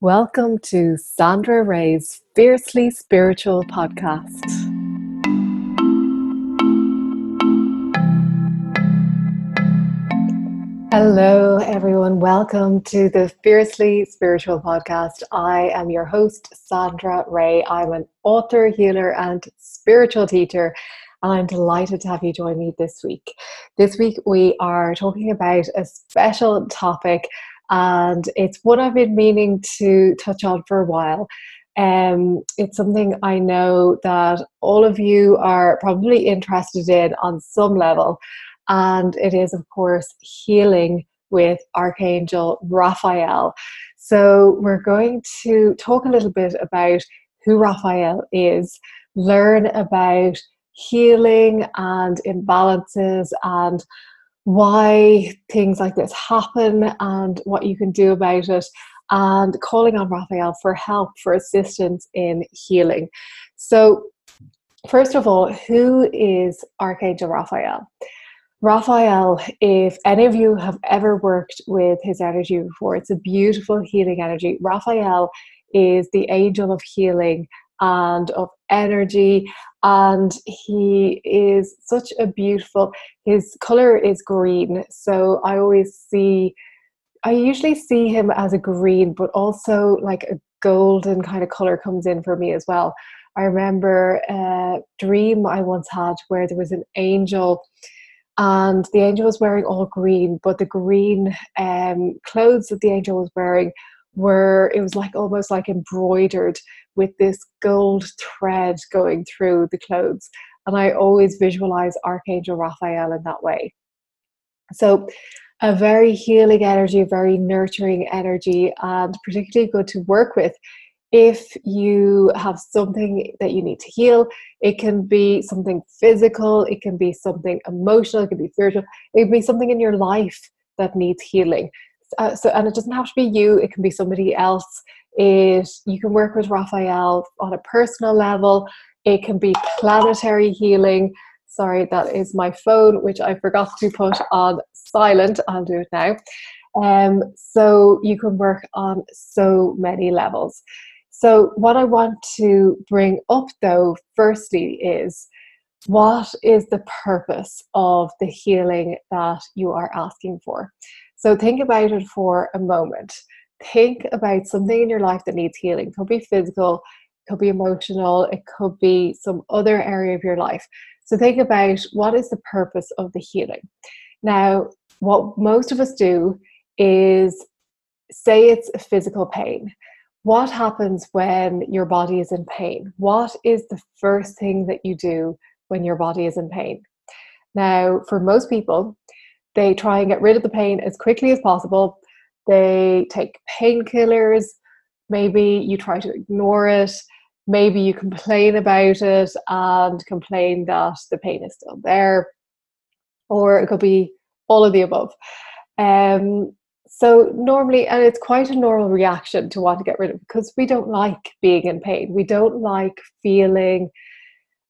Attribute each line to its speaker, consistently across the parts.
Speaker 1: Welcome to Sandra Ray's Fiercely Spiritual podcast. Hello, everyone. Welcome to the Fiercely Spiritual podcast. I am your host, Sandra Ray. I'm an author, healer, and spiritual teacher, and I'm delighted to have you join me this week. This week, we are talking about a special topic and it's what I've been meaning to touch on for a while. Um, it's something I know that all of you are probably interested in on some level, and it is, of course, healing with Archangel Raphael. So, we're going to talk a little bit about who Raphael is, learn about healing and imbalances and why things like this happen and what you can do about it, and calling on Raphael for help, for assistance in healing. So, first of all, who is Archangel Raphael? Raphael, if any of you have ever worked with his energy before, it's a beautiful healing energy. Raphael is the angel of healing and of energy and he is such a beautiful his color is green. So i always see i usually see him as a green but also like a golden kind of color comes in for me as well. I remember a dream i once had where there was an angel and the angel was wearing all green but the green um, clothes that the angel was wearing were it was like almost like embroidered with this gold thread going through the clothes and i always visualize archangel raphael in that way. So a very healing energy very nurturing energy and particularly good to work with. If you have something that you need to heal it can be something physical it can be something emotional it can be spiritual it can be something in your life that needs healing uh, so and it doesn't have to be you it can be somebody else. It you can work with raphael on a personal level. It can be planetary healing. Sorry that is my phone which i forgot to put on silent. I'll do it now. Um, so you can work on so many levels. So what i want to bring up though firstly is what is the purpose of the healing that you are asking for so think about it for a moment. Think about something in your life that needs healing. It could be physical, it could be emotional, it could be some other area of your life. So think about what is the purpose of the healing. Now, what most of us do is say it's a physical pain. What happens when your body is in pain? What is the first thing that you do when your body is in pain? Now, for most people, they try and get rid of the pain as quickly as possible. They take painkillers. Maybe you try to ignore it. Maybe you complain about it and complain that the pain is still there. Or it could be all of the above. Um, so normally, and it's quite a normal reaction to want to get rid of because we don't like being in pain. We don't like feeling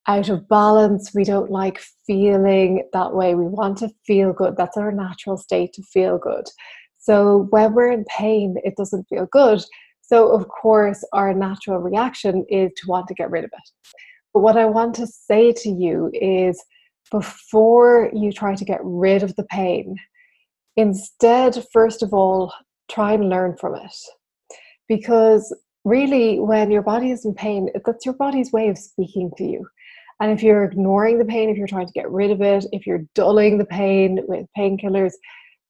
Speaker 1: out of balance. We don't like feeling that way. We want to feel good. That's our natural state to feel good. So when we're in pain, it doesn't feel good. So, of course, our natural reaction is to want to get rid of it. But what I want to say to you is before you try to get rid of the pain, instead, first of all, try and learn from it. Because really, when your body is in pain, that's your body's way of speaking to you. And if you're ignoring the pain, if you're trying to get rid of it, if you're dulling the pain with painkillers,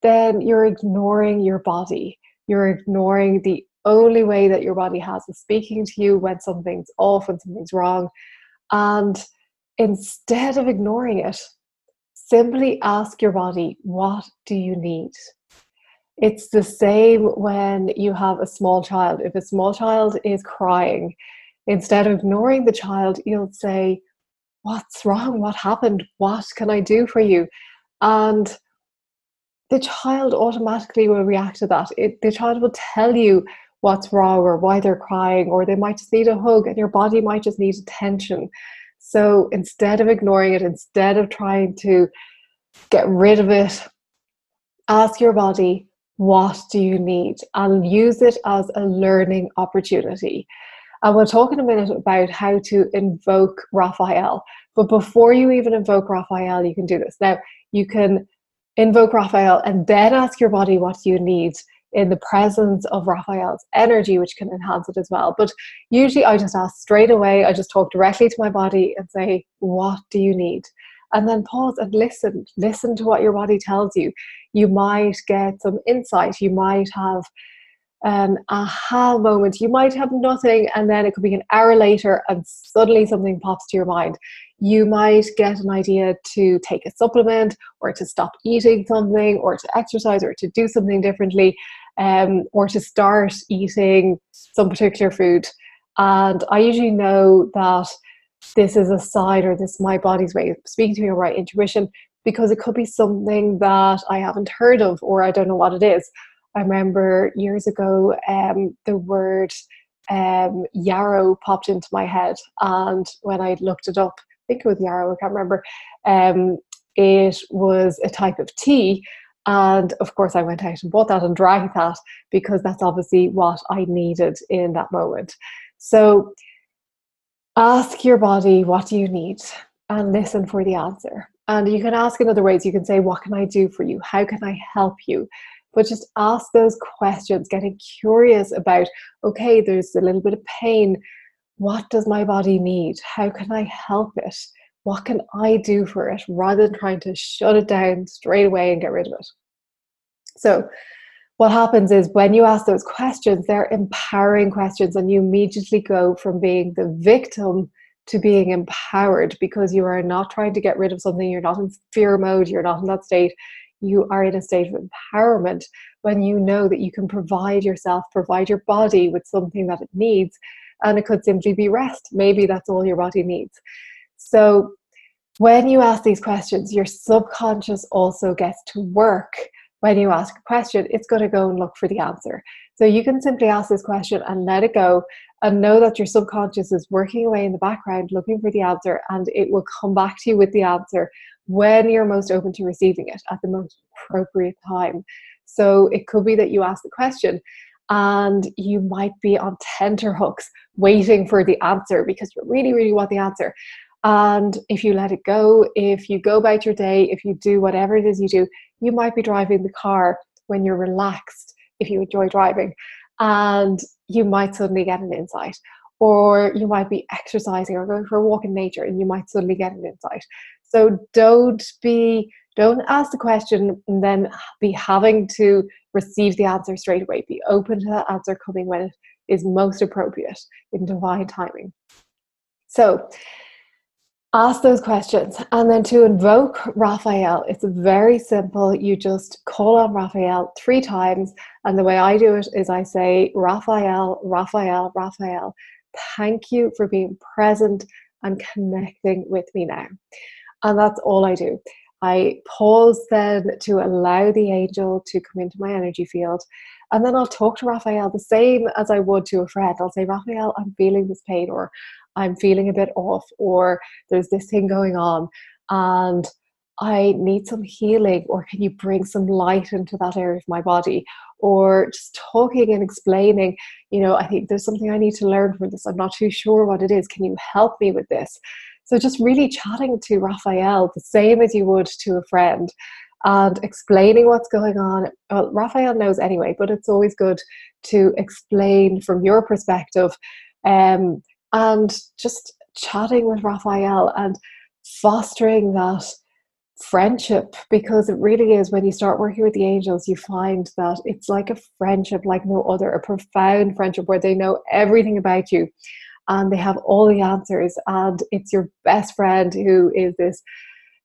Speaker 1: then you're ignoring your body. You're ignoring the only way that your body has of speaking to you when something's off, when something's wrong. And instead of ignoring it, simply ask your body, what do you need? It's the same when you have a small child. If a small child is crying, instead of ignoring the child, you'll say, what's wrong? What happened? What can I do for you? And the child automatically will react to that. It, the child will tell you what's wrong or why they're crying, or they might just need a hug, and your body might just need attention. So instead of ignoring it, instead of trying to get rid of it, ask your body, what do you need? And use it as a learning opportunity. And we'll talk in a minute about how to invoke Raphael. But before you even invoke Raphael, you can do this. Now, you can invoke Raphael and then ask your body what you need in the presence of Raphael's energy, which can enhance it as well. But usually I just ask straight away, I just talk directly to my body and say, What do you need? And then pause and listen. Listen to what your body tells you. You might get some insight. You might have an aha moment. You might have nothing, and then it could be an hour later, and suddenly something pops to your mind. You might get an idea to take a supplement, or to stop eating something, or to exercise, or to do something differently, um, or to start eating some particular food. And I usually know that this is a side or this is my body's way of speaking to me or my intuition because it could be something that I haven't heard of or I don't know what it is. I remember years ago um, the word um, yarrow popped into my head, and when I looked it up, I think it was yarrow, I can't remember. Um, it was a type of tea, and of course, I went out and bought that and drank that because that's obviously what I needed in that moment. So, ask your body what do you need and listen for the answer. And you can ask in other ways. You can say, What can I do for you? How can I help you? But just ask those questions, getting curious about, okay, there's a little bit of pain. What does my body need? How can I help it? What can I do for it rather than trying to shut it down straight away and get rid of it? So, what happens is when you ask those questions, they're empowering questions, and you immediately go from being the victim to being empowered because you are not trying to get rid of something, you're not in fear mode, you're not in that state, you are in a state of empowerment when you know that you can provide yourself, provide your body with something that it needs. And it could simply be rest. Maybe that's all your body needs. So, when you ask these questions, your subconscious also gets to work. When you ask a question, it's going to go and look for the answer. So, you can simply ask this question and let it go and know that your subconscious is working away in the background looking for the answer and it will come back to you with the answer when you're most open to receiving it at the most appropriate time. So it could be that you ask the question and you might be on tenterhooks waiting for the answer because you really, really want the answer. And if you let it go, if you go about your day, if you do whatever it is you do, you might be driving the car when you're relaxed, if you enjoy driving, and you might suddenly get an insight. Or you might be exercising or going for a walk in nature and you might suddenly get an insight. So don't be don't ask the question and then be having to receive the answer straight away. Be open to that answer coming when it is most appropriate in divine timing. So ask those questions and then to invoke Raphael, it's very simple. You just call on Raphael three times. And the way I do it is I say, Raphael, Raphael, Raphael, thank you for being present and connecting with me now. And that's all I do. I pause then to allow the angel to come into my energy field. And then I'll talk to Raphael the same as I would to a friend. I'll say, Raphael, I'm feeling this pain, or I'm feeling a bit off, or there's this thing going on, and I need some healing, or can you bring some light into that area of my body? Or just talking and explaining, you know, I think there's something I need to learn from this. I'm not too sure what it is. Can you help me with this? So just really chatting to Raphael the same as you would to a friend and explaining what's going on. Well, Raphael knows anyway, but it's always good to explain from your perspective um, and just chatting with Raphael and fostering that friendship because it really is when you start working with the angels you find that it's like a friendship like no other a profound friendship where they know everything about you and they have all the answers and it's your best friend who is this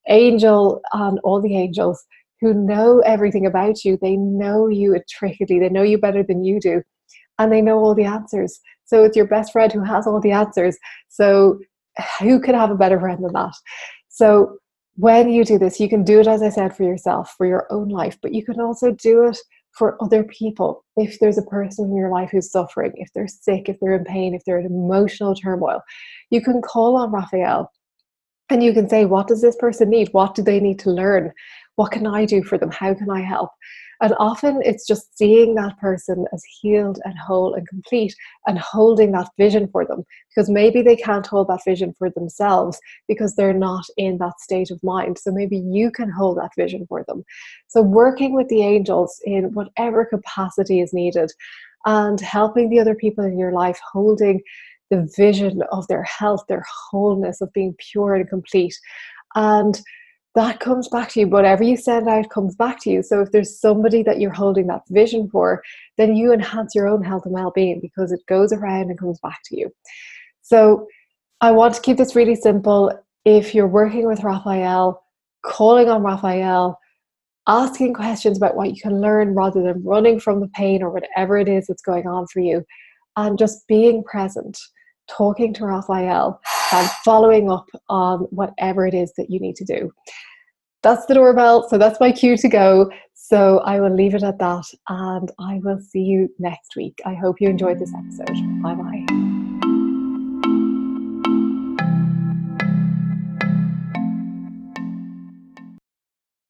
Speaker 1: angel and all the angels who know everything about you. They know you intricately. They know you better than you do and they know all the answers so it's your best friend who has all the answers so who could have a better friend than that so when you do this you can do it as i said for yourself for your own life but you can also do it for other people. If there's a person in your life who's suffering, if they're sick, if they're in pain, if they're in emotional turmoil, you can call on Raphael and you can say, What does this person need? What do they need to learn? What can I do for them? How can I help? And often it's just seeing that person as healed and whole and complete and holding that vision for them because maybe they can't hold that vision for themselves because they're not in that state of mind. So maybe you can hold that vision for them. So working with the angels in whatever capacity is needed and helping the other people in your life holding the vision of their health, their wholeness, of being pure and complete. And that comes back to you. Whatever you send out comes back to you. So if there's somebody that you're holding that vision for, then you enhance your own health and well-being because it goes around and comes back to you. So I want to keep this really simple. If you're working with Raphael, calling on Raphael, asking questions about what you can learn rather than running from the pain or whatever it is that's going on for you, and just being present, talking to Raphael, and following up on whatever it is that you need to do. That's the doorbell, so that's my cue to go. So I will leave it at that, and I will see you next week. I hope you enjoyed this episode. Bye bye.